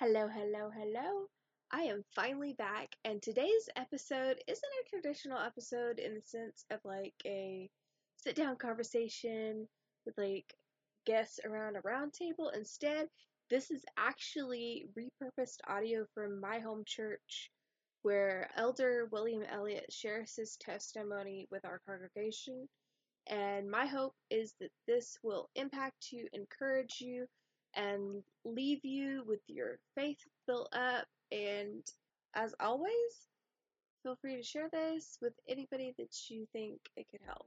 Hello, hello, hello. I am finally back, and today's episode isn't a traditional episode in the sense of like a sit down conversation with like guests around a round table. Instead, this is actually repurposed audio from my home church where Elder William Elliott shares his testimony with our congregation. And my hope is that this will impact you, encourage you, and leave you with your faith built up. And as always, feel free to share this with anybody that you think it could help.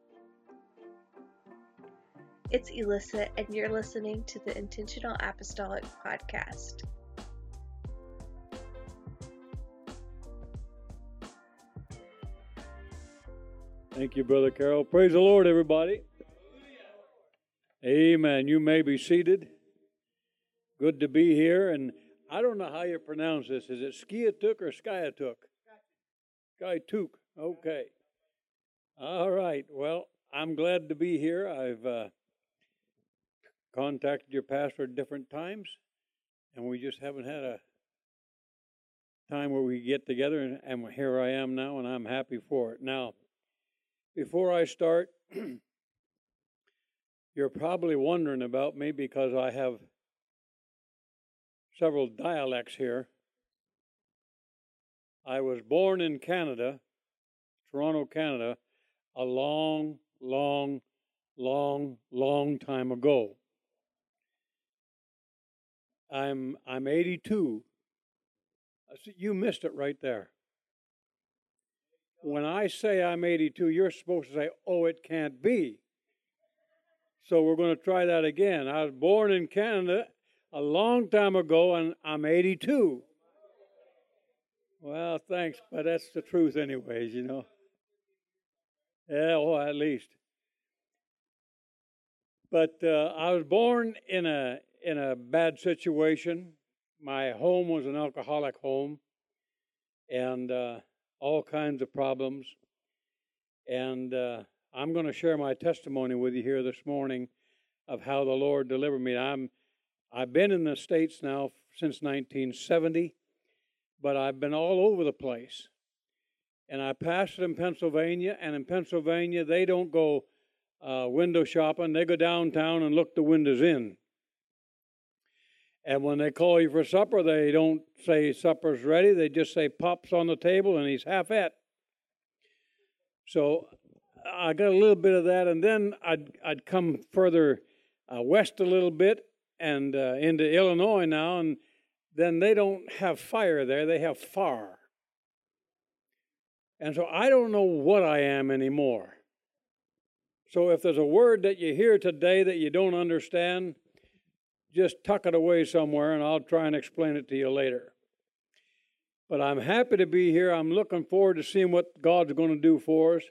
It's Elissa, and you're listening to the Intentional Apostolic Podcast. Thank you, Brother Carol. Praise the Lord, everybody. Amen. You may be seated. Good to be here. And I don't know how you pronounce this. Is it Skiatook or Skiatuk? Skiatuk. Okay. All right. Well, I'm glad to be here. I've uh, contacted your pastor at different times, and we just haven't had a time where we get together, and, and here I am now, and I'm happy for it. Now, before I start, you're probably wondering about me because I have several dialects here. I was born in Canada, Toronto, Canada, a long, long, long, long time ago. I'm I'm 82. You missed it right there. When I say I'm 82, you're supposed to say, "Oh, it can't be." So we're going to try that again. I was born in Canada a long time ago, and I'm 82. Well, thanks, but that's the truth, anyways, you know. Yeah, well, at least. But uh, I was born in a in a bad situation. My home was an alcoholic home, and uh, all kinds of problems. And uh, I'm going to share my testimony with you here this morning of how the Lord delivered me. I'm I've been in the States now since 1970, but I've been all over the place. And I pastored in Pennsylvania, and in Pennsylvania, they don't go uh, window shopping, they go downtown and look the windows in. And when they call you for supper, they don't say supper's ready, they just say pop's on the table and he's half at. So I got a little bit of that, and then I'd, I'd come further uh, west a little bit, and uh, into Illinois now, and then they don't have fire there, they have far. And so I don't know what I am anymore. So if there's a word that you hear today that you don't understand, just tuck it away somewhere and I'll try and explain it to you later. But I'm happy to be here. I'm looking forward to seeing what God's going to do for us.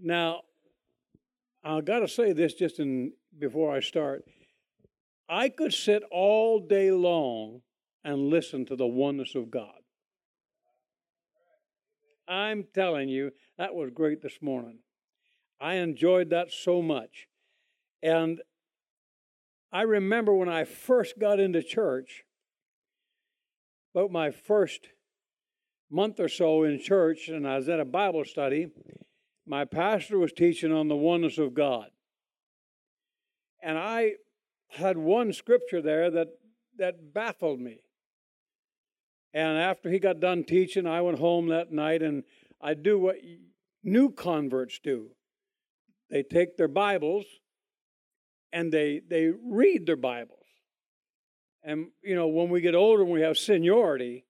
Now, I've got to say this just in before I start. I could sit all day long and listen to the oneness of God. I'm telling you, that was great this morning. I enjoyed that so much. And I remember when I first got into church, about my first month or so in church, and I was at a Bible study, my pastor was teaching on the oneness of God. And I had one scripture there that, that baffled me. And after he got done teaching, I went home that night and I do what new converts do. They take their Bibles and they they read their Bibles. And you know, when we get older and we have seniority.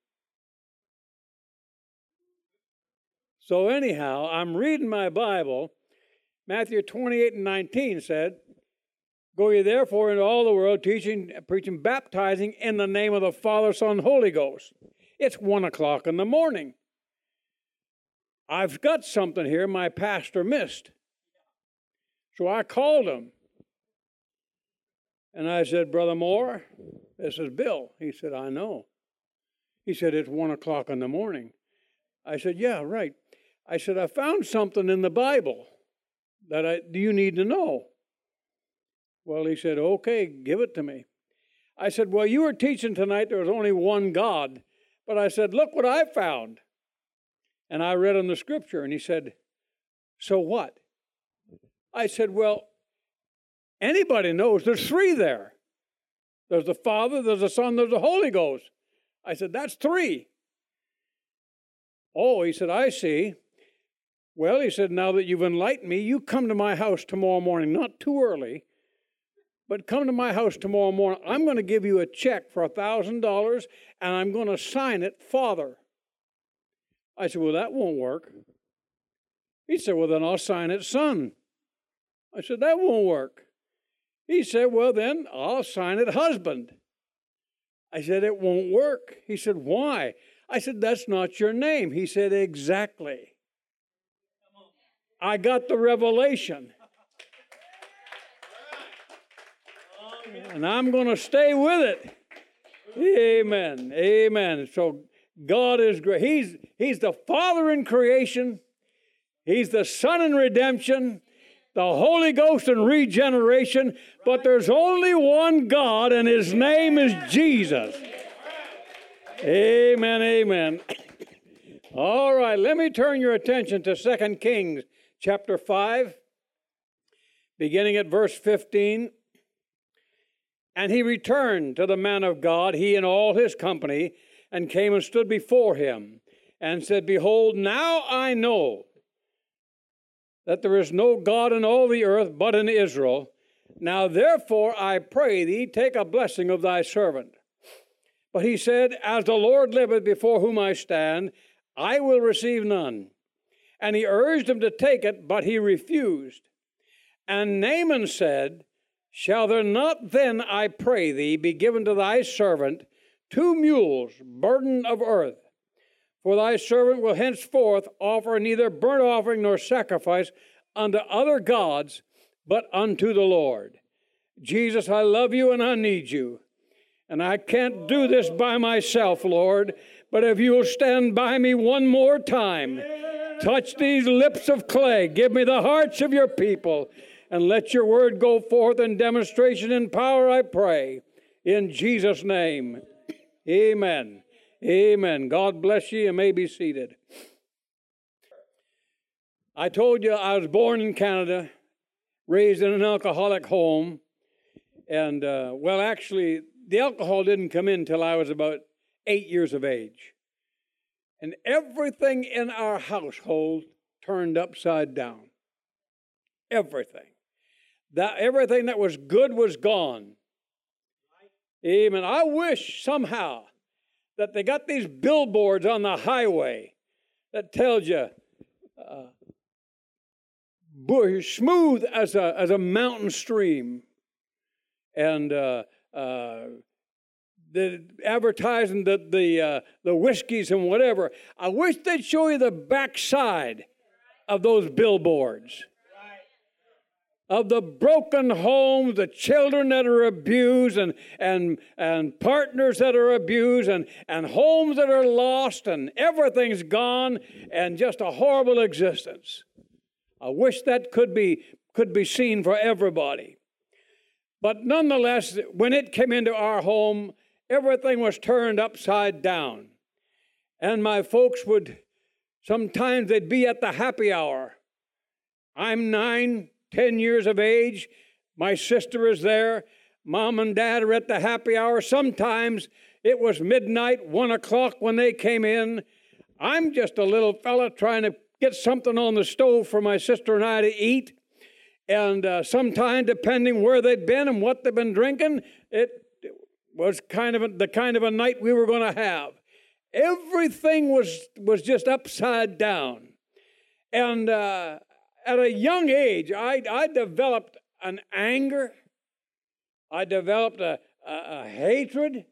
So anyhow, I'm reading my Bible. Matthew 28 and 19 said, Go ye therefore into all the world, teaching, preaching, baptizing in the name of the Father, Son, Holy Ghost. It's one o'clock in the morning. I've got something here my pastor missed. So I called him. And I said, Brother Moore, this is Bill. He said, I know. He said, It's one o'clock in the morning. I said, Yeah, right. I said, I found something in the Bible that I, do you need to know? Well, he said, Okay, give it to me. I said, Well, you were teaching tonight there was only one God. But I said, Look what I found. And I read in the scripture, and he said, So what? I said, Well, anybody knows there's three there. There's the Father, there's the Son, there's the Holy Ghost. I said, That's three. Oh, he said, I see. Well, he said, now that you've enlightened me, you come to my house tomorrow morning, not too early, but come to my house tomorrow morning. I'm going to give you a check for a $1,000 and I'm going to sign it, Father. I said, Well, that won't work. He said, Well, then I'll sign it, Son. I said, That won't work. He said, Well, then I'll sign it, Husband. I said, It won't work. He said, Why? I said, That's not your name. He said, Exactly. I got the revelation. And I'm going to stay with it. Amen. Amen. So God is great. He's, he's the Father in creation, He's the Son in redemption, the Holy Ghost in regeneration, but there's only one God, and His name is Jesus. Amen. Amen. All right, let me turn your attention to 2 Kings chapter 5, beginning at verse 15. And he returned to the man of God, he and all his company, and came and stood before him, and said, Behold, now I know that there is no God in all the earth but in Israel. Now therefore I pray thee, take a blessing of thy servant. But he said, As the Lord liveth before whom I stand, I will receive none. And he urged him to take it, but he refused. And Naaman said, Shall there not then, I pray thee, be given to thy servant two mules, burden of earth? For thy servant will henceforth offer neither burnt offering nor sacrifice unto other gods, but unto the Lord. Jesus, I love you and I need you. And I can't do this by myself, Lord, but if you'll stand by me one more time, touch these lips of clay, give me the hearts of your people and let your word go forth in demonstration and power, I pray. In Jesus' name, amen. Amen. God bless you and may be seated. I told you I was born in Canada, raised in an alcoholic home, and uh, well, actually, the alcohol didn't come in until I was about eight years of age. And everything in our household turned upside down. Everything. That everything that was good was gone. Amen. I wish somehow that they got these billboards on the highway that tells you uh, smooth as a, as a mountain stream and uh, uh, the advertising the the uh, the whiskeys and whatever. I wish they'd show you the backside of those billboards of the broken homes, the children that are abused, and, and, and partners that are abused, and, and homes that are lost, and everything's gone, and just a horrible existence. I wish that could be, could be seen for everybody. But nonetheless, when it came into our home, everything was turned upside down. And my folks would, sometimes they'd be at the happy hour. I'm nine, 10 years of age. My sister is there. Mom and dad are at the happy hour. Sometimes it was midnight, one o'clock when they came in. I'm just a little fella trying to get something on the stove for my sister and I to eat. And uh, sometime, depending where they'd been and what they'd been drinking, it was kind of a, the kind of a night we were going to have. Everything was was just upside down, and uh, at a young age, I, I developed an anger, I developed a, a, a hatred,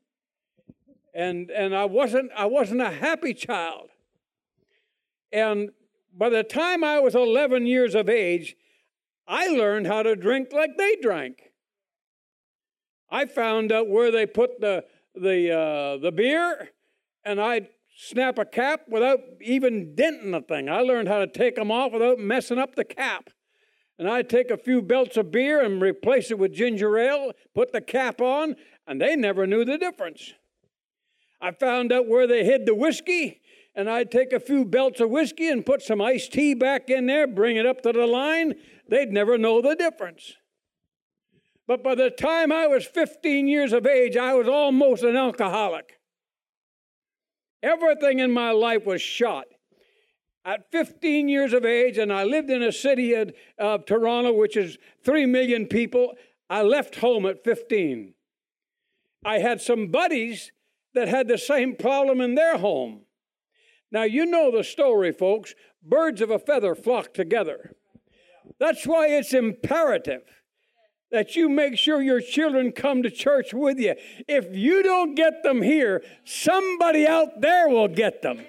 and, and I, wasn't, I wasn't a happy child. And by the time I was 11 years of age, I learned how to drink like they drank. I found out where they put the, the, uh, the beer, and I'd snap a cap without even denting the thing. I learned how to take them off without messing up the cap. And I'd take a few belts of beer and replace it with ginger ale, put the cap on, and they never knew the difference. I found out where they hid the whiskey, and I'd take a few belts of whiskey and put some iced tea back in there, bring it up to the line. They'd never know the difference. But by the time I was 15 years of age, I was almost an alcoholic. Everything in my life was shot. At 15 years of age, and I lived in a city of, Toronto, which is 3 million people, I left home at 15. I had some buddies that had the same problem in their home. Now, you know the story, folks. Birds of a feather flock together. That's why it's imperative that you make sure your children come to church with you. If you don't get them here, somebody out there will get them.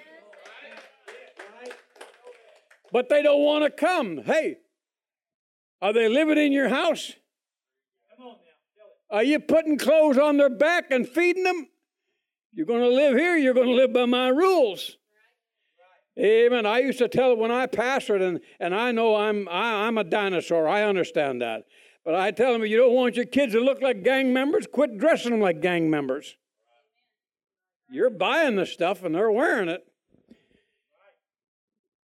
But they don't want to come. Hey, are they living in your house? Are you putting clothes on their back and feeding them? You're going to live here, you're going to live by my rules. Amen. I used to tell it when I pastored, and, and I know I'm, I, I'm a dinosaur. I understand that. But I tell them, you don't want your kids to look like gang members, quit dressing them like gang members. You're buying the stuff and they're wearing it.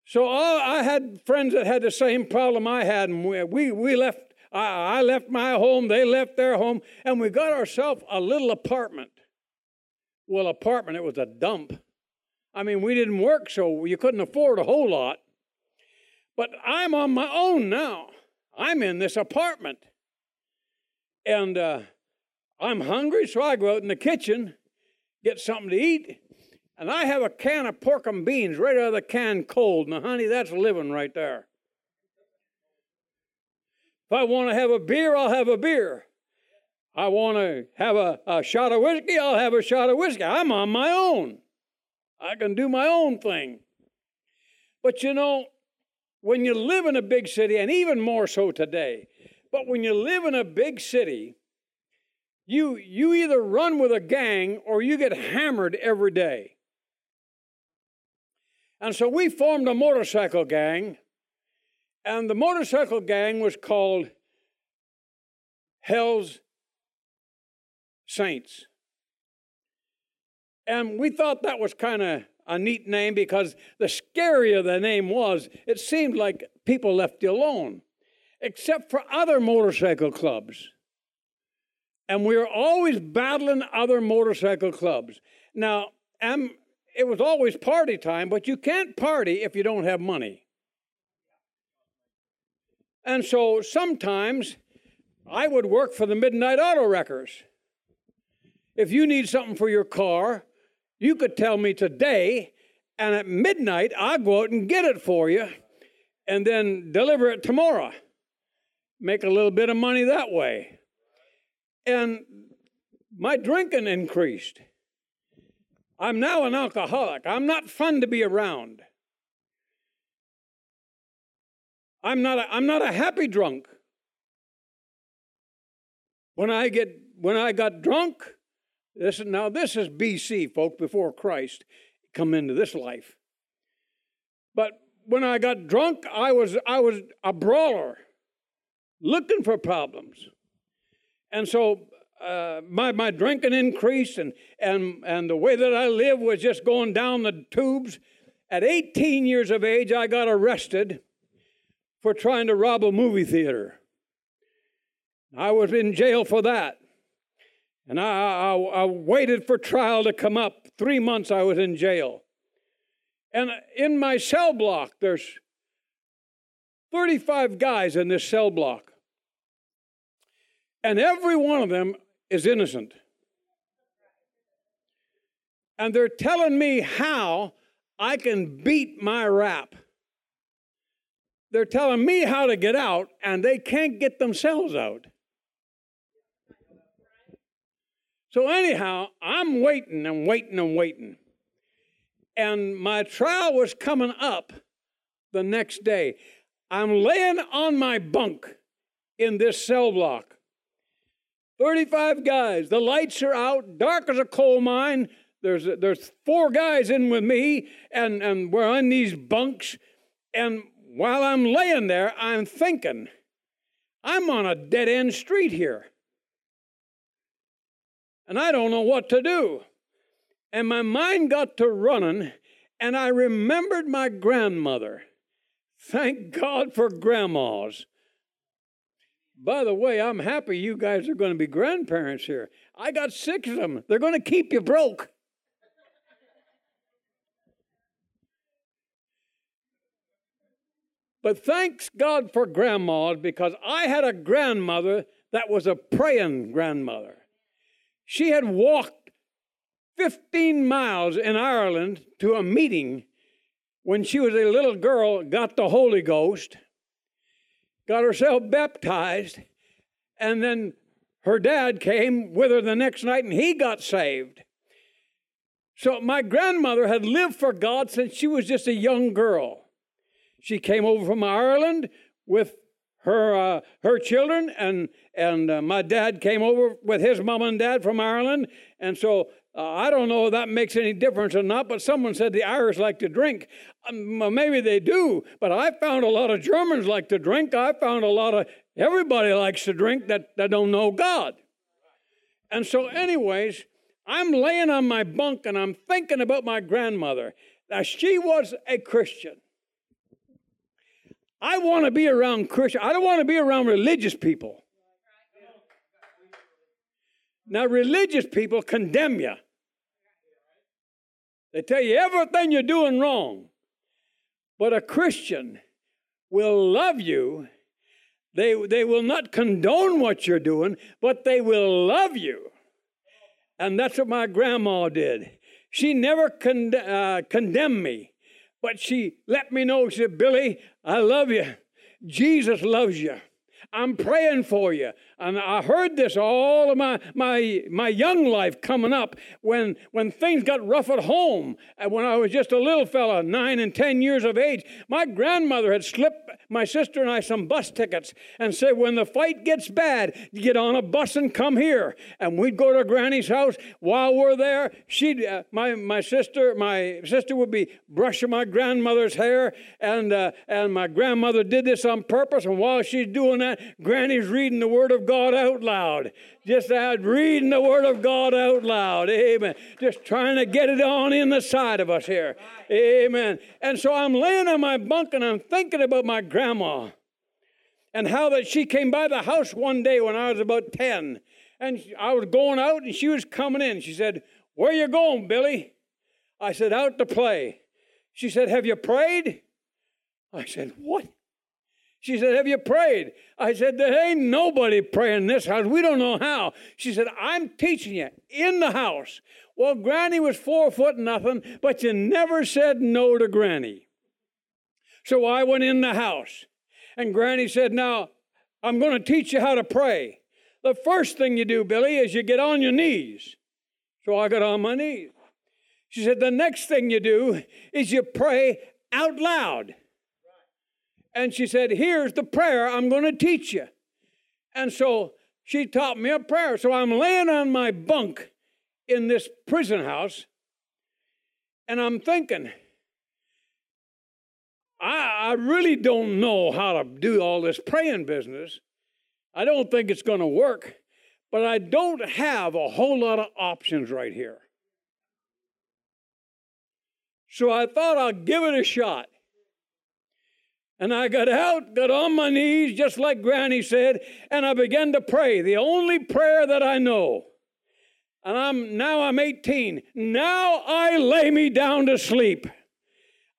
So all, I had friends that had the same problem I had, and we, we, we left. I, I left my home, they left their home, and we got ourselves a little apartment. Well, apartment, it was a dump. I mean, we didn't work, so you couldn't afford a whole lot. But I'm on my own now. I'm in this apartment. And uh, I'm hungry, so I go out in the kitchen, get something to eat, and I have a can of pork and beans right out of the can cold. Now, honey, that's living right there. If I want to have a beer, I'll have a beer. I want to have a, a shot of whiskey, I'll have a shot of whiskey. I'm on my own. I can do my own thing. But you know, when you live in a big city, and even more so today, but when you live in a big city, you, you either run with a gang or you get hammered every day. And so we formed a motorcycle gang, and the motorcycle gang was called Hell's Saints. And we thought that was kind of a neat name because the scarier the name was, it seemed like people left you alone, except for other motorcycle clubs. And we were always battling other motorcycle clubs. Now, it was always party time, but you can't party if you don't have money. And so sometimes I would work for the Midnight Auto Wreckers. If you need something for your car, you could tell me today, and at midnight, I'll go out and get it for you and then deliver it tomorrow. Make a little bit of money that way. And my drinking increased. I'm now an alcoholic. I'm not fun to be around. I'm not a, I'm not a happy drunk. When I get when I got drunk, this now this is BC, folks, before Christ come into this life. But when I got drunk, I was I was a brawler, looking for problems, and so uh, my my drinking increased, and and and the way that I lived was just going down the tubes. At 18 years of age, I got arrested for trying to rob a movie theater. I was in jail for that. And I, I, I, waited for trial to come up. Three months I was in jail. And in my cell block, there's 35 guys in this cell block. And every one of them is innocent. And they're telling me how I can beat my rap. They're telling me how to get out, and they can't get themselves out. So, anyhow, I'm waiting and waiting and waiting. And my trial was coming up the next day. I'm laying on my bunk in this cell block. 35 guys. The lights are out, dark as a coal mine. There's, there's four guys in with me, and, and we're on these bunks. And while I'm laying there, I'm thinking, I'm on a dead end street here. and I don't know what to do. And my mind got to running, and I remembered my grandmother. Thank God for grandmas. By the way, I'm happy you guys are going to be grandparents here. I got six of them. They're going to keep you broke. But thanks God for grandmas because I had a grandmother that was a praying grandmother. She had walked 15 miles in Ireland to a meeting when she was a little girl, got the Holy Ghost, got herself baptized, and then her dad came with her the next night and he got saved. So my grandmother had lived for God since she was just a young girl. She came over from Ireland with her uh, her children, and and uh, my dad came over with his mom and dad from Ireland, and so uh, I don't know if that makes any difference or not. But someone said the Irish like to drink. Um, maybe they do, but I found a lot of Germans like to drink. I found a lot of everybody likes to drink that that don't know God. And so, anyways, I'm laying on my bunk and I'm thinking about my grandmother. Now, she was a Christian. I want to be around Christians. I don't want to be around religious people. Now, religious people condemn you. They tell you everything you're doing wrong. But a Christian will love you. They, they will not condone what you're doing, but they will love you. And that's what my grandma did. She never con- uh, condemned me. But she let me know, she said, Billy, I love you. Jesus loves you. I'm praying for you. And I heard this all of my, my, my young life coming up when, when things got rough at home. And when I was just a little fella, nine and 10 years of age, my grandmother had slipped my sister and I some bus tickets and said, when the fight gets bad, get on a bus and come here. And we'd go to Granny's house. While we're there, she'd, uh, my, my sister, my sister would be brushing my grandmother's hair. And, uh, and my grandmother did this on purpose. And while she's doing that, Granny's reading the Word of God out loud. Just out reading the Word of God out loud. Amen. Just trying to get it on in the side of us here. Amen. And so I'm laying on my bunk and I'm thinking about my grandma and how that she came by the house one day when I was about 10. And I was going out and she was coming in. She said, Where you going, Billy? I said, Out to play. She said, Have you prayed? I said, What? She said, Have you prayed? I said, There ain't nobody praying in this house. We don't know how. She said, I'm teaching you in the house. Well, Granny was four foot nothing, but you never said no to Granny. So I went in the house, and Granny said, Now, I'm going to teach you how to pray. The first thing you do, Billy, is you get on your knees. So I got on my knees. She said, The next thing you do is you pray out loud and she said, Here's the prayer I'm going to teach you. And so she taught me a prayer. So I'm laying on my bunk in this prison house, and I'm thinking, I, I really don't know how to do all this praying business. I don't think it's going to work, but I don't have a whole lot of options right here. So I thought I'll give it a shot. And I got out, got on my knees, just like Granny said, and I began to pray, the only prayer that I know. And I'm now I'm 18. Now I lay me down to sleep.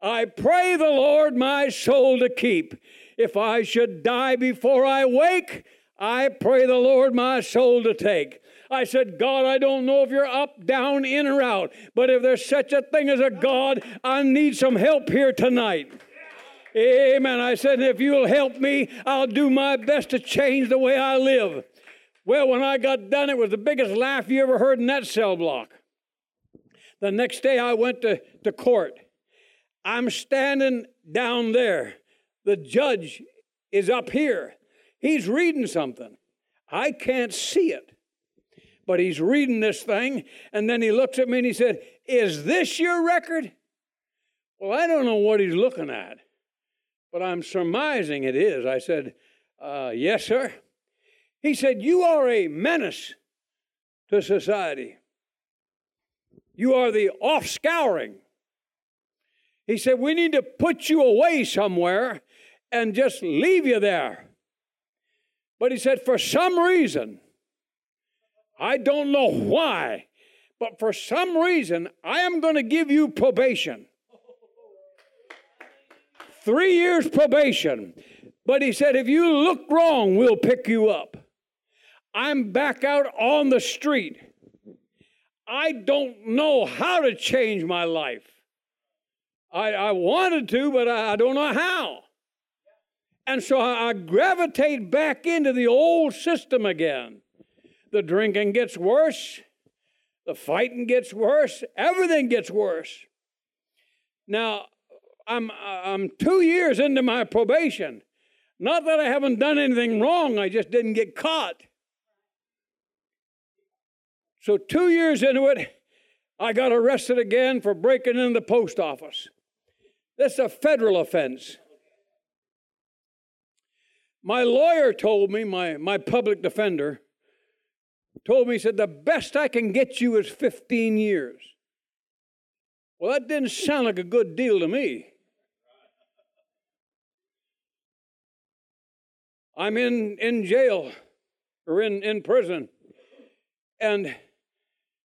I pray the Lord my soul to keep. If I should die before I wake, I pray the Lord my soul to take. I said, God, I don't know if you're up, down, in, or out, but if there's such a thing as a God, I need some help here tonight. Amen. I said, if you'll help me, I'll do my best to change the way I live. Well, when I got done, it was the biggest laugh you ever heard in that cell block. The next day, I went to, to court. I'm standing down there. The judge is up here. He's reading something. I can't see it, but he's reading this thing. And then he looks at me and he said, Is this your record? Well, I don't know what he's looking at but I'm surmising it is. I said, uh, Yes, sir. He said, You are a menace to society. You are the off scouring. He said, We need to put you away somewhere and just leave you there. But he said, For some reason, I don't know why, but for some reason, I am going to give you probation. Three years probation. But he said, if you look wrong, we'll pick you up. I'm back out on the street. I don't know how to change my life. I, I wanted to, but I, I don't know how. And so I gravitate back into the old system again. The drinking gets worse, the fighting gets worse, everything gets worse. Now, I'm, I'm two years into my probation. Not that I haven't done anything wrong, I just didn't get caught. So, two years into it, I got arrested again for breaking into the post office. That's a federal offense. My lawyer told me, my, my public defender, told me, he said, the best I can get you is 15 years. Well, that didn't sound like a good deal to me. I'm in, in jail or in, in prison. And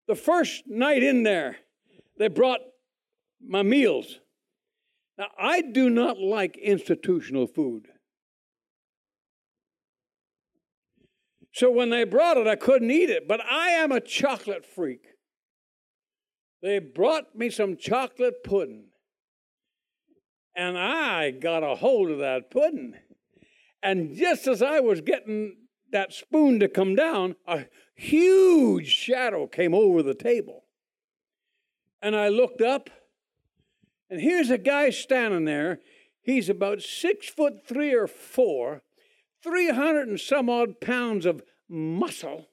the first night in there, they brought my meals. Now, I do not like institutional food. So when they brought it, I couldn't eat it, but I am a chocolate freak. They brought me some chocolate pudding, and I got a hold of that pudding. And just as I was getting that spoon to come down, a huge shadow came over the table. And I looked up, and here's a guy standing there. He's about six foot three or four, 300 and some odd pounds of muscle.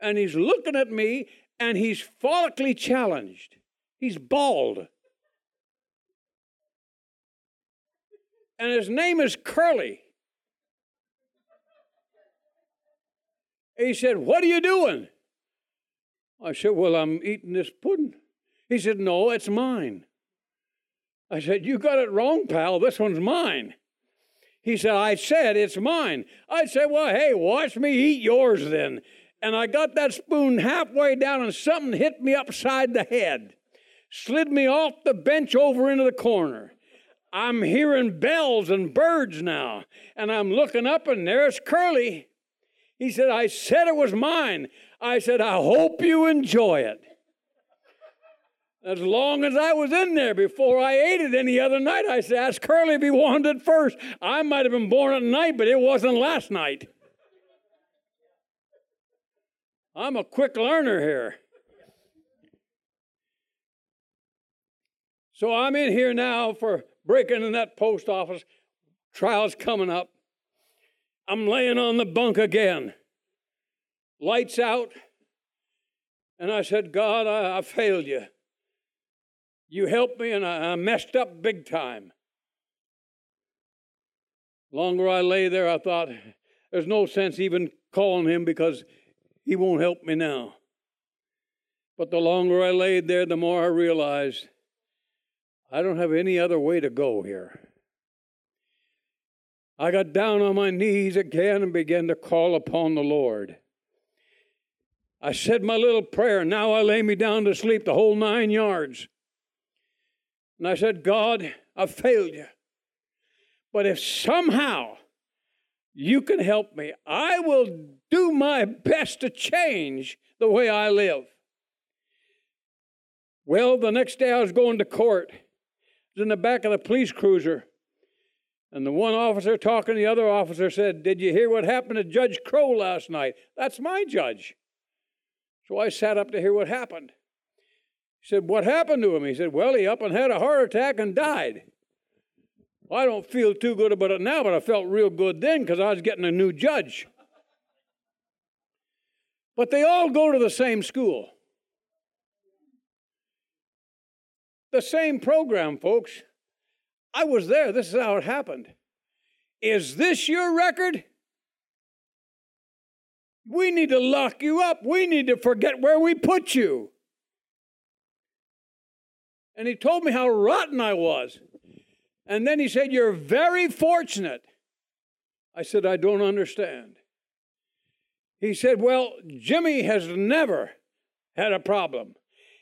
And he's looking at me and he's follically challenged. He's bald. And his name is Curly. He said, What are you doing? I said, Well, I'm eating this pudding. He said, No, it's mine. I said, You got it wrong, pal. This one's mine. He said, I said it's mine. I said, Well, hey, watch me eat yours then. And I got that spoon halfway down, and something hit me upside the head, slid me off the bench over into the corner. I'm hearing bells and birds now, and I'm looking up, and there's Curly. He said, I said it was mine. I said, I hope you enjoy it. As long as I was in there before I ate it any other night, I said, Ask Curly if he wanted it first. I might have been born at night, but it wasn't last night. I'm a quick learner here. So I'm in here now for breaking in that post office. Trial's coming up. I'm laying on the bunk again. Lights out. And I said, God, I, I failed you. You helped me, and I, I messed up big time. Longer I lay there, I thought, there's no sense even calling him because he won't help me now. But the longer I laid there, the more I realized I don't have any other way to go here. I got down on my knees again and began to call upon the Lord. I said my little prayer. Now I lay me down to sleep the whole nine yards. And I said, God, I've failed you. But if somehow you can help me, I will do my best to change the way I live. Well, the next day I was going to court. In the back of the police cruiser. And the one officer talking to the other officer said, Did you hear what happened to Judge Crow last night? That's my judge. So I sat up to hear what happened. He said, What happened to him? He said, Well, he up and had a heart attack and died. I don't feel too good about it now, but I felt real good then because I was getting a new judge. But they all go to the same school. The same program, folks. I was there. This is how it happened. Is this your record? We need to lock you up. We need to forget where we put you. And he told me how rotten I was. And then he said, You're very fortunate. I said, I don't understand. He said, Well, Jimmy has never had a problem.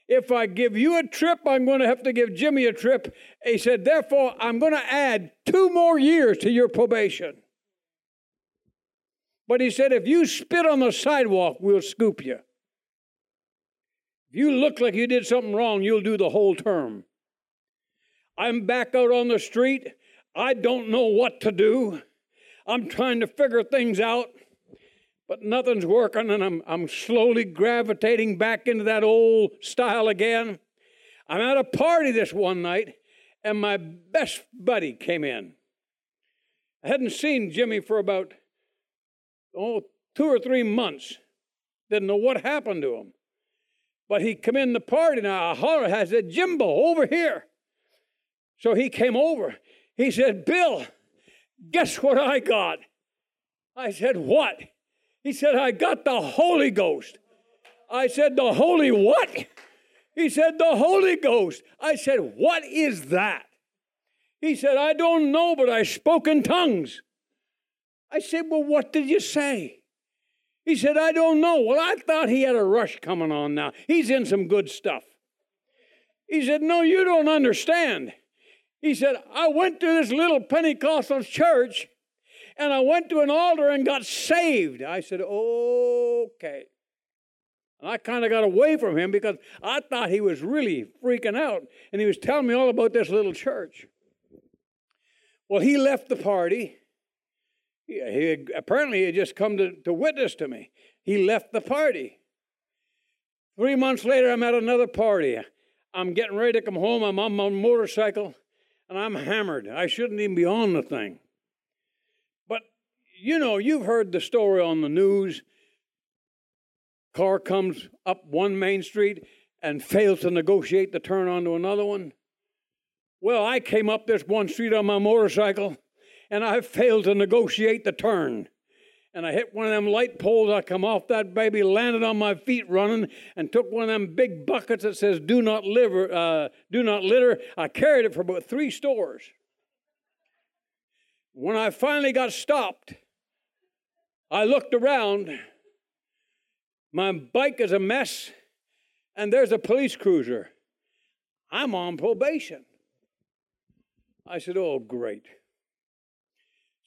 If I give you a trip, I'm going to have to give Jimmy a trip. He said, Therefore, I'm going to add two more years to your probation. But he said, If you spit on the sidewalk, we'll scoop you. If you look like you did something wrong, you'll do the whole term. I'm back out on the street. I don't know what to do. I'm trying to figure things out, but nothing's working, and I'm, I'm slowly gravitating back into that old style again. I'm at a party this one night, and my best buddy came in. I hadn't seen Jimmy for about oh, two or three months. Didn't know what happened to him. But he come in the party and I hollered, I said, Jimbo, over here. So he came over. He said, Bill, guess what I got? I said, What? He said, I got the Holy Ghost. I said, The Holy what? He said, The Holy Ghost. I said, What is that? He said, I don't know, but I spoke in tongues. I said, Well, what did you say? He said, I don't know. Well, I thought he had a rush coming on now. He's in some good stuff. He said, No, you don't understand. He said, I went to this little Pentecostal church and I went to an altar and got saved. I said, Okay. And I kind of got away from him because I thought he was really freaking out. And he was telling me all about this little church. Well, he left the party. He, he had, apparently he had just come to, to witness to me. He left the party. Three months later, I'm at another party. I'm getting ready to come home. I'm on my motorcycle and I'm hammered. I shouldn't even be on the thing. You know, you've heard the story on the news. Car comes up one main street and fails to negotiate the turn onto another one. Well, I came up this one street on my motorcycle and I failed to negotiate the turn and I hit one of them light poles. I come off that baby, landed on my feet running, and took one of them big buckets that says "Do not liver, uh, do not litter." I carried it for about three stores. When I finally got stopped, I looked around. My bike is a mess, and there's a police cruiser. I'm on probation. I said, "Oh, great."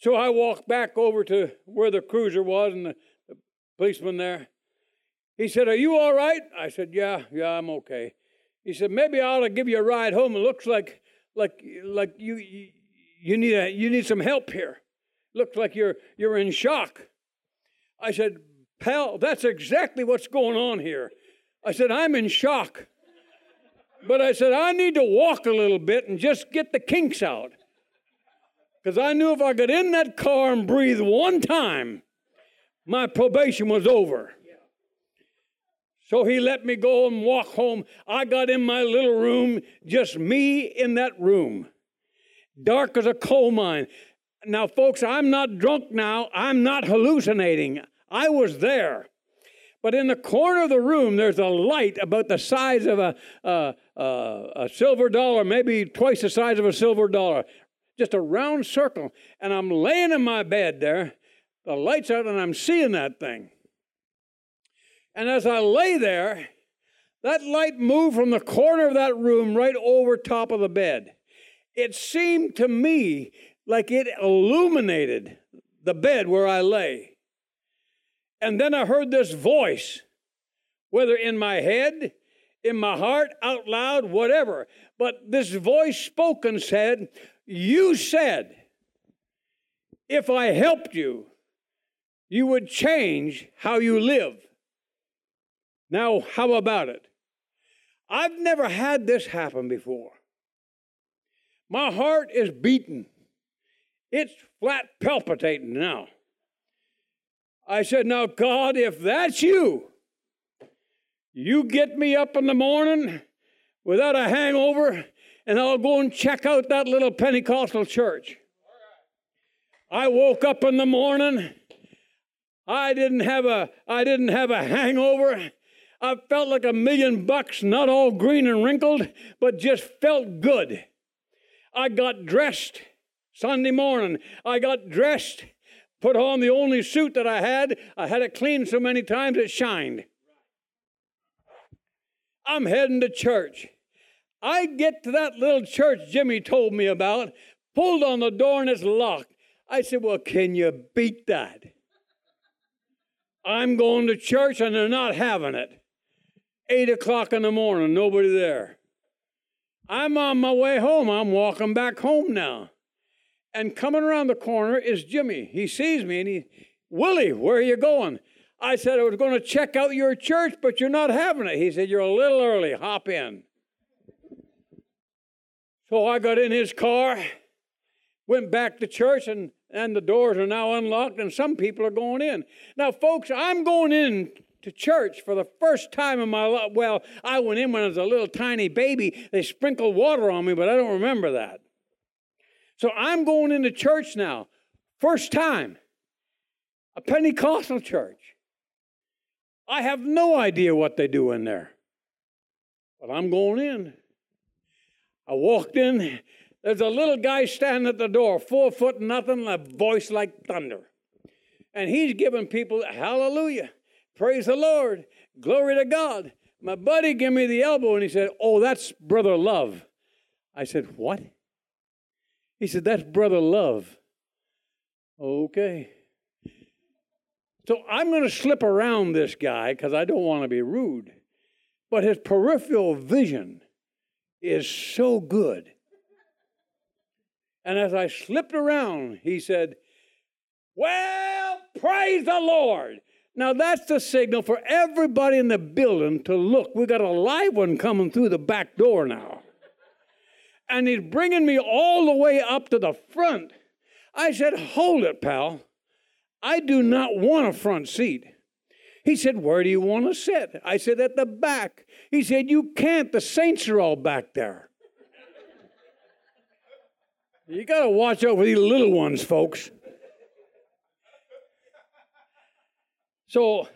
So I walked back over to where the cruiser was and the, the policeman there. He said, Are you all right? I said, Yeah, yeah, I'm okay. He said, Maybe I ought to give you a ride home. It looks like like like you you, you need a, you need some help here. Looks like you're you're in shock. I said, Pal, that's exactly what's going on here. I said, I'm in shock. But I said, I need to walk a little bit and just get the kinks out. Because I knew if I got in that car and breathe one time, my probation was over. So he let me go and walk home. I got in my little room, just me in that room, dark as a coal mine. Now, folks, I'm not drunk now. I'm not hallucinating. I was there. But in the corner of the room, there's a light about the size of a, a, a, a silver dollar, maybe twice the size of a silver dollar, just a round circle. And I'm laying in my bed there, the light's out, and I'm seeing that thing. And as I lay there, that light moved from the corner of that room right over top of the bed. It seemed to me like it illuminated the bed where I lay. And then I heard this voice, whether in my head, in my heart, out loud, whatever. But this voice spoke and said, you said if I helped you, you would change how you live. Now, how about it? I've never had this happen before. My heart is beating. It's flat palpitating now. I said, Now, God, if that's you, you get me up in the morning without a hangover and I'll go and check out that little Pentecostal church. I woke up in the morning. I didn't have a I didn't have a hangover. I felt like a million bucks, not all green and wrinkled, but just felt good. I got dressed Sunday morning. I got dressed, put on the only suit that I had. I had it cleaned so many times it shined. I'm heading to church. I get to that little church Jimmy told me about, pulled on the door and it's locked. I said, Well, can you beat that? I'm going to church and they're not having it. Eight o'clock in the morning, nobody there. I'm on my way home. I'm walking back home now. And coming around the corner is Jimmy. He sees me and he, Willie, where are you going? I said, I was going to check out your church, but you're not having it. He said, You're a little early. Hop in. So I got in his car, went back to church, and, and the doors are now unlocked, and some people are going in. Now, folks, I'm going in to church for the first time in my life. Well, I went in when I was a little tiny baby. They sprinkled water on me, but I don't remember that. So I'm going into church now. First time. A Pentecostal church. I have no idea what they do in there. But I'm going in. I walked in. There's a little guy standing at the door, four foot nothing, a voice like thunder. And he's giving people, hallelujah, praise the Lord, glory to God. My buddy gave me the elbow and he said, Oh, that's Brother Love. I said, What? He said, That's Brother Love. Okay. So I'm going to slip around this guy because I don't want to be rude. But his peripheral vision is so good. And as I slipped around, he said, Well, praise the Lord. Now that's the signal for everybody in the building to look. We got a live one coming through the back door now. And he's bringing me all the way up to the front. I said, Hold it, pal. I do not want a front seat. He said, Where do you want to sit? I said, At the back. He said, You can't. The saints are all back there. You got to watch for these little ones, folks. So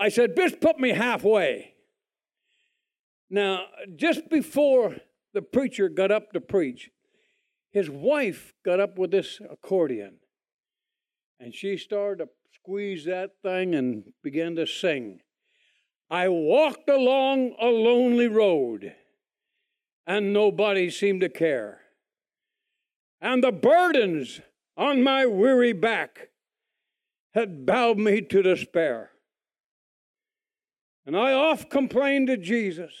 I said, Just put me halfway. Now, just before the preacher got up to preach, his wife got up with this accordion and she started to squeeze that thing and began to sing. I walked along a lonely road, and nobody seemed to care. And the burdens on my weary back had bowed me to despair. And I oft complained to Jesus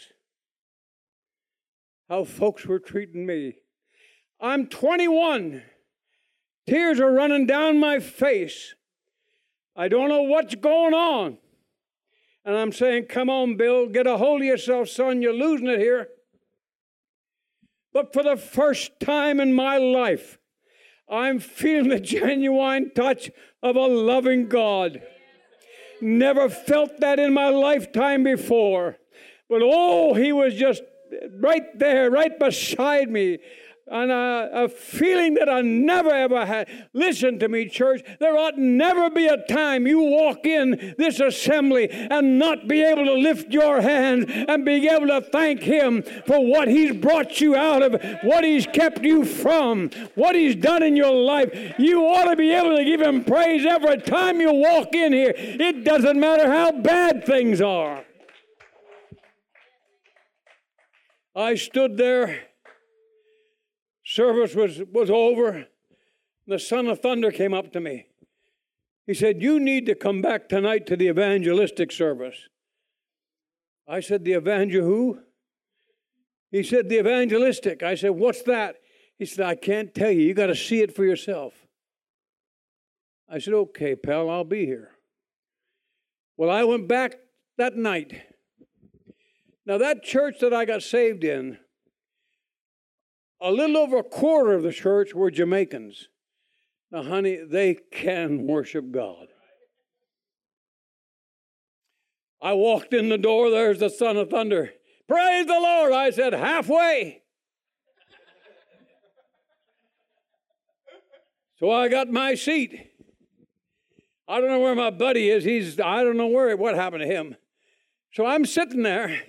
how folks were treating me. I'm 21. Tears are running down my face. I don't know what's going on. And I'm saying, come on, Bill, get a hold of yourself, son. You're losing it here. But for the first time in my life, I'm feeling the genuine touch of a loving God. Never felt that in my lifetime before. But oh, he was just right there, right beside me and a, a, feeling that I never ever had. Listen to me, church. There ought never be a time you walk in this assembly and not be able to lift your hands and be able to thank Him for what He's brought you out of, what He's kept you from, what He's done in your life. You ought to be able to give Him praise every time you walk in here. It doesn't matter how bad things are. I stood there service was, was over. The son of thunder came up to me. He said, You need to come back tonight to the evangelistic service. I said, The evangel who? He said, The evangelistic. I said, What's that? He said, I can't tell you. You got to see it for yourself. I said, Okay, pal, I'll be here. Well, I went back that night. Now, that church that I got saved in a little over a quarter of the church were Jamaicans. Now, honey, they can worship God. I walked in the door, there's the son of thunder. Praise the Lord. I said, halfway. so I got my seat. I don't know where my buddy is. He's, I don't know where, what happened to him. So I'm sitting there,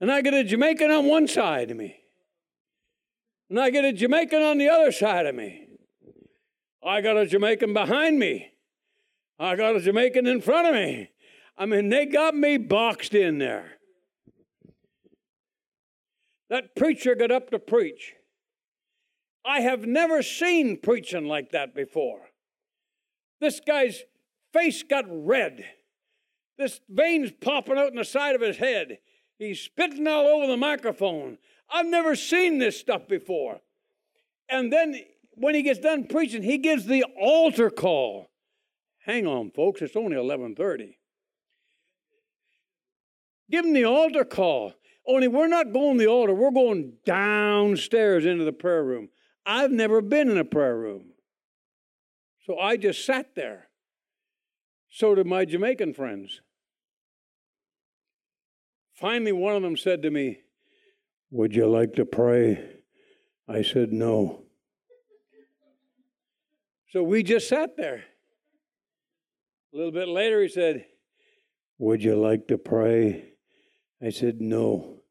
and I get a Jamaican on one side of me, and I get a Jamaican on the other side of me. I got a Jamaican behind me. I got a Jamaican in front of me. I mean, they got me boxed in there. That preacher got up to preach. I have never seen preaching like that before. This guy's face got red. This veins popping out in the side of his head. He's spitting all over the microphone. I've never seen this stuff before. And then when he gets done preaching, he gives the altar call. Hang on, folks, it's only 11:30. Give him the altar call. Only we're not going the altar, we're going downstairs into the prayer room. I've never been in a prayer room. So I just sat there. So did my Jamaican friends. Finally, one of them said to me, Would you like to pray? I said, No. So we just sat there. A little bit later, he said, Would you like to pray? I said, No.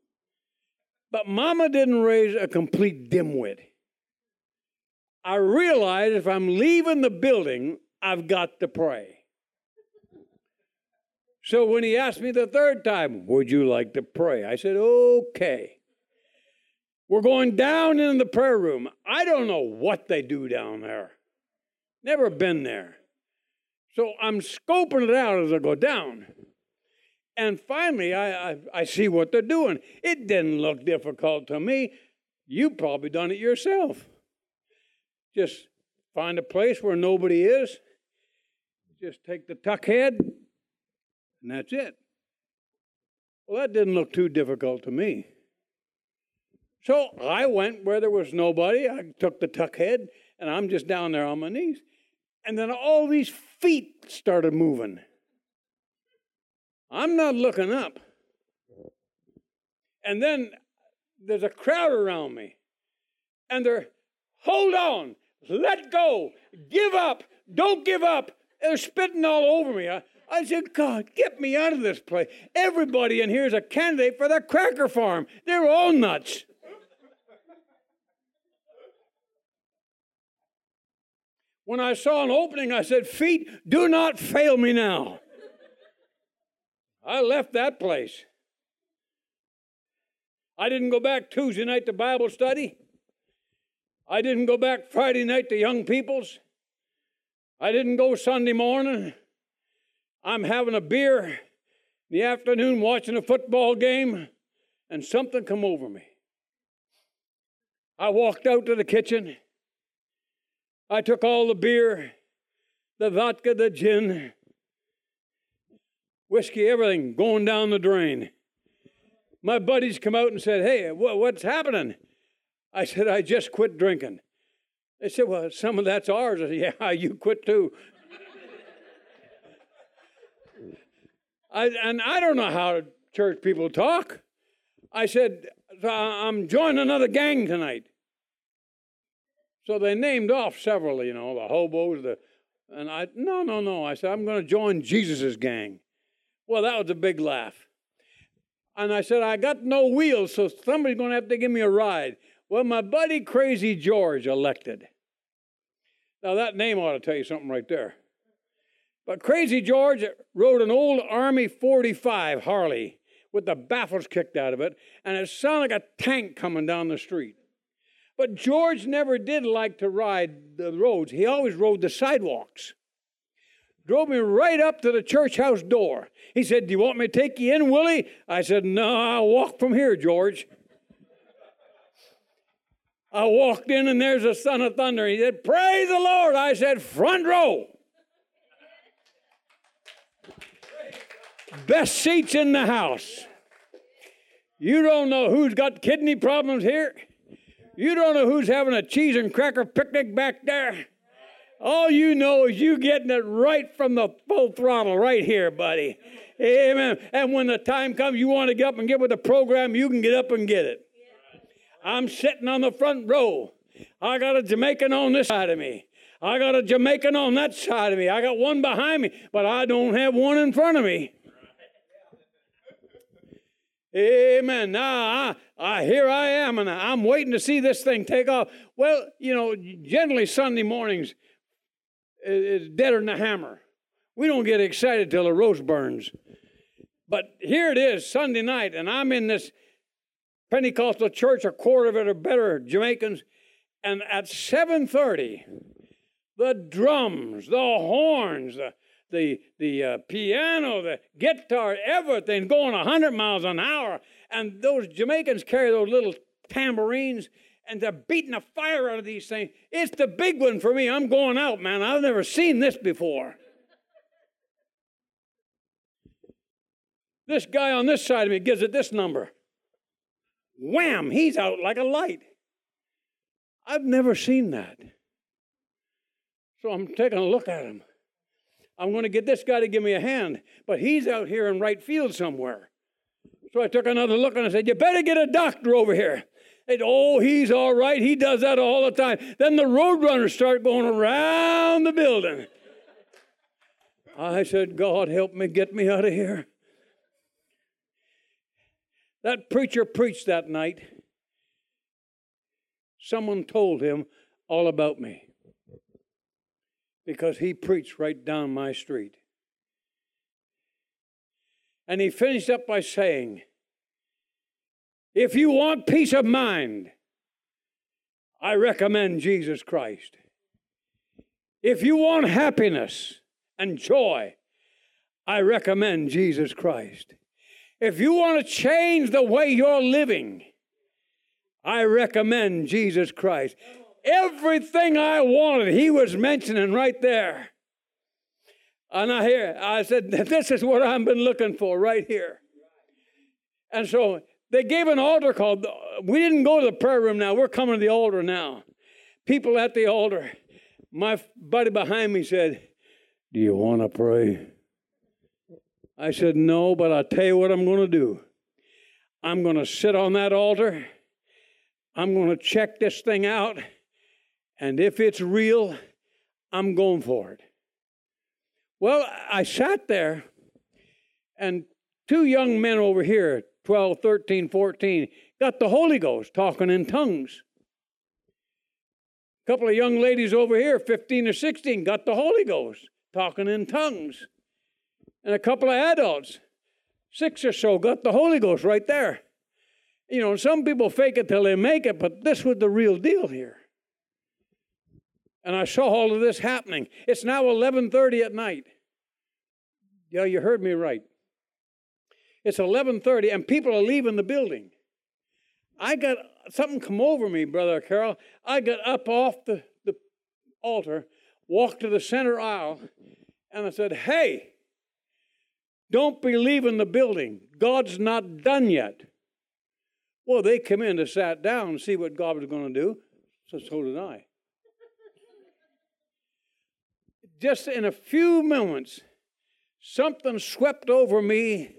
But Mama didn't raise a complete dimwit. I realized if I'm leaving the building, I've got to pray. So when he asked me the third time, Would you like to pray? I said, Okay. We're going down in the prayer room. I don't know what they do down there. Never been there. So I'm scoping it out as I go down. And finally, I, I, I, see what they're doing. It didn't look difficult to me. You probably done it yourself. Just find a place where nobody is. Just take the tuck head, and that's it. Well, that didn't look too difficult to me. So I went where there was nobody. I took the tuck head, and I'm just down there on my knees. And then all these feet started moving. I'm not looking up. And then there's a crowd around me. And they're, hold on, let go, give up, don't give up. They're spitting all over me. I, I said, God, get me out of this place. Everybody in here is a candidate for the cracker farm. They're all nuts. When I saw an opening, I said, Feet, do not fail me now. I left that place. I didn't go back Tuesday night to Bible study. I didn't go back Friday night to young people's. I didn't go Sunday morning. I'm having a beer in the afternoon watching a football game, and something come over me. I walked out to the kitchen. I took all the beer, the vodka, the gin, whiskey, everything going down the drain. My buddies come out and said, Hey, what's happening? I said, I just quit drinking. They said, Well, some of that's ours. I said, Yeah, you quit too. I, and I don't know how church people talk. I said, uh, I'm joining another gang tonight. So they named off several, you know, the hobos, the, and I, no, no, no. I said, I'm going to join Jesus's gang. Well, that was a big laugh. And I said, I got no wheels, so somebody's going to have to give me a ride. Well, my buddy Crazy George elected. Now, that name ought to tell you something right there. But Crazy George rode an old Army 45 Harley with the baffles kicked out of it, and it sounded like a tank coming down the street. But George never did like to ride the roads, he always rode the sidewalks. Drove me right up to the church house door. He said, Do you want me to take you in, Willie? I said, No, I'll walk from here, George. I walked in and there's a son of thunder. He said, Praise the Lord. I said, Front row. Best seats in the house. You don't know who's got kidney problems here. You don't know who's having a cheese and cracker picnic back there. All you know is you getting it right from the full throttle right here, buddy. Amen. And when the time comes you want to get up and get with the program, you can get up and get it. I'm sitting on the front row. I got a Jamaican on this side of me. I got a Jamaican on that side of me. I got one behind me, but I don't have one in front of me. Amen. Now, I, I, here I am, and I'm waiting to see this thing take off. Well, you know, generally Sunday mornings is deader than a hammer. We don't get excited till the roast burns. But here it is, Sunday night, and I'm in this Pentecostal church, a quarter of it are better Jamaicans, and at 7:30, the drums, the horns, the the the uh, piano, the guitar, everything going 100 miles an hour, and those Jamaicans carry those little tambourines, and they're beating the fire out of these things. It's the big one for me. I'm going out, man. I've never seen this before. This guy on this side of me gives it this number. Wham! He's out like a light. I've never seen that. So I'm taking a look at him. I'm going to get this guy to give me a hand, but he's out here in right field somewhere. So I took another look and I said, You better get a doctor over here. Said, oh, he's all right. He does that all the time. Then the roadrunners start going around the building. I said, God, help me get me out of here. That preacher preached that night. Someone told him all about me because he preached right down my street. And he finished up by saying, If you want peace of mind, I recommend Jesus Christ. If you want happiness and joy, I recommend Jesus Christ. If you want to change the way you're living, I recommend Jesus Christ. Everything I wanted, he was mentioning right there. And I hear, I said, This is what I've been looking for right here. And so they gave an altar call. We didn't go to the prayer room now. We're coming to the altar now. People at the altar. My buddy behind me said, Do you want to pray? I said, No, but I'll tell you what I'm going to do. I'm going to sit on that altar. I'm going to check this thing out. And if it's real, I'm going for it. Well, I sat there, and two young men over here, 12, 13, 14, got the Holy Ghost talking in tongues. A couple of young ladies over here, 15 or 16, got the Holy Ghost talking in tongues and a couple of adults, six or so, got the Holy Ghost right there. You know, some people fake it till they make it, but this was the real deal here. And I saw all of this happening. It's now 11:30 at night. Yeah, you heard me right. It's 11:30 and people are leaving the building. I got something come over me, brother Carol. I got up off the, the altar, walked to the center aisle, and I said, "Hey, don't believe in the building. God's not done yet. Well, they come in to sat down and see what God was going to do. So, so did I. Just in a few moments, something swept over me.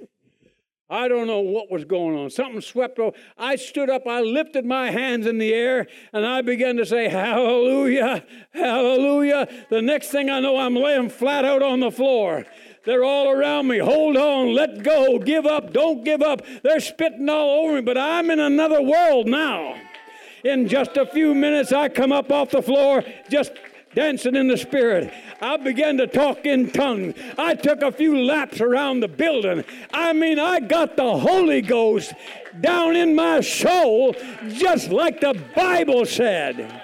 I don't know what was going on. Something swept over. I stood up, I lifted my hands in the air, and I began to say, Hallelujah, Hallelujah. The next thing I know, I'm laying flat out on the floor. They're all around me. Hold on, let go, give up, don't give up. They're spitting all over me, but I'm in another world now. In just a few minutes, I come up off the floor, just dancing in the spirit. I began to talk in tongues. I took a few laps around the building. I mean, I got the Holy Ghost down in my soul, just like the Bible said.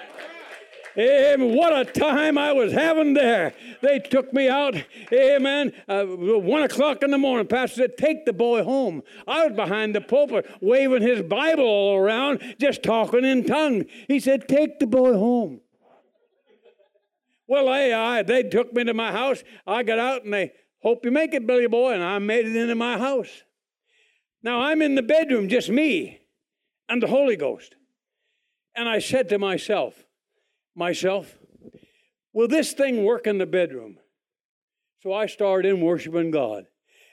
Amen. What a time I was having there. They took me out, amen, uh, one o'clock in the morning. Pastor said, Take the boy home. I was behind the pulpit waving his Bible all around, just talking in tongues. He said, Take the boy home. Well, they, I, they took me to my house. I got out and they, Hope you make it, Billy Boy, and I made it into my house. Now I'm in the bedroom, just me and the Holy Ghost. And I said to myself, myself, will this thing work in the bedroom? So I started in worshiping God.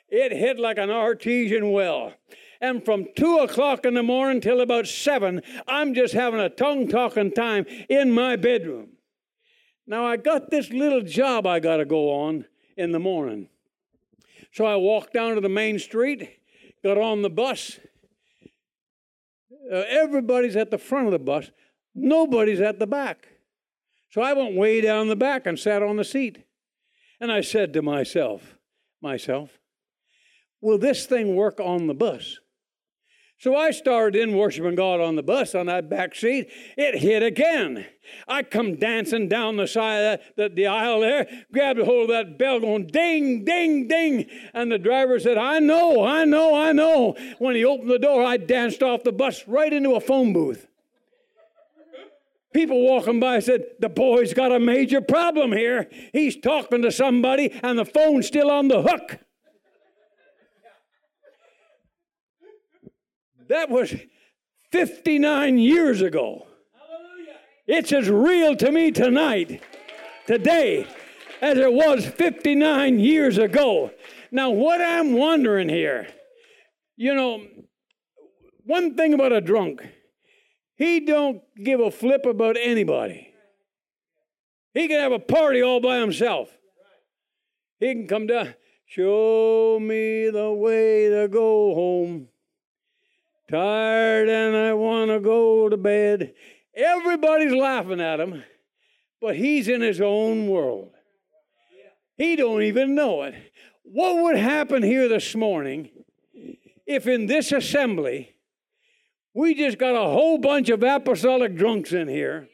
It hit like an artesian well. And from two o'clock in the morning till about seven, I'm just having a tongue talking time in my bedroom. Now I got this little job I got to go on in the morning. So I walked down to the main street, got on the bus. Uh, everybody's at the front of the bus, nobody's at the back. So I went way down the back and sat on the seat. And I said to myself, myself, will this thing work on the bus? So I started in worshiping God on the bus on that back seat. It hit again. I come dancing down the side of the, the, the aisle there, grabbed a hold of that bell going ding, ding, ding. And the driver said, I know, I know, I know. When he opened the door, I danced off the bus right into a phone booth. People walking by said, The boy's got a major problem here. He's talking to somebody and the phone's still on the hook. That was 59 years ago. It's as real to me tonight, today, as it was 59 years ago. Now, what I'm wondering here, you know, one thing about a drunk, he don't give a flip about anybody. He can have a party all by himself. He can come down, show me the way to go home tired and I want to go to bed. Everybody's laughing at him, but he's in his own world. He don't even know it. What would happen here this morning if in this assembly we just got a whole bunch of apostolic drunks in here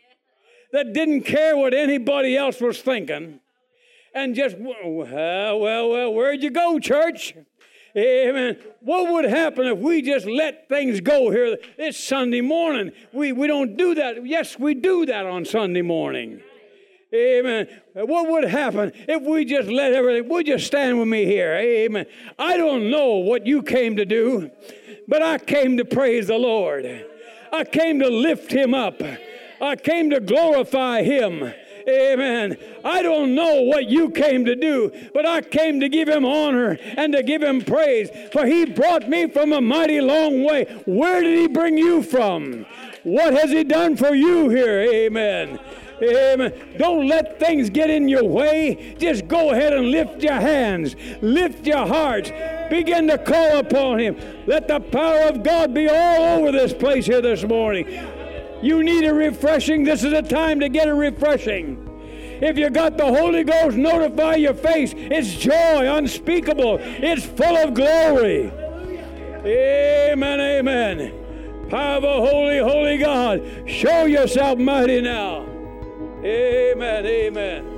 that didn't care what anybody else was thinking and just, well, well, well, where'd you go, church? Amen. What would happen if we just let things go here? It's Sunday morning. We, we don't do that. Yes, we do that on Sunday morning. Amen. What would happen if we just let everything, would you stand with me here? Amen. I don't know what you came to do, but I came to praise the Lord. I came to lift him up. I came to glorify him. Amen. I don't know what you came to do, but I came to give him honor and to give him praise. For he brought me from a mighty long way. Where did he bring you from? What has he done for you here? Amen. Amen. Don't let things get in your way. Just go ahead and lift your hands, lift your hearts, begin to call upon Him. Let the power of God be all over this place here this morning. You need a refreshing. This is a time to get a refreshing. If you got the Holy Ghost, notify your face. It's joy unspeakable. It's full of glory. Amen, amen. Power holy, holy God. Show yourself mighty now. Amen, amen.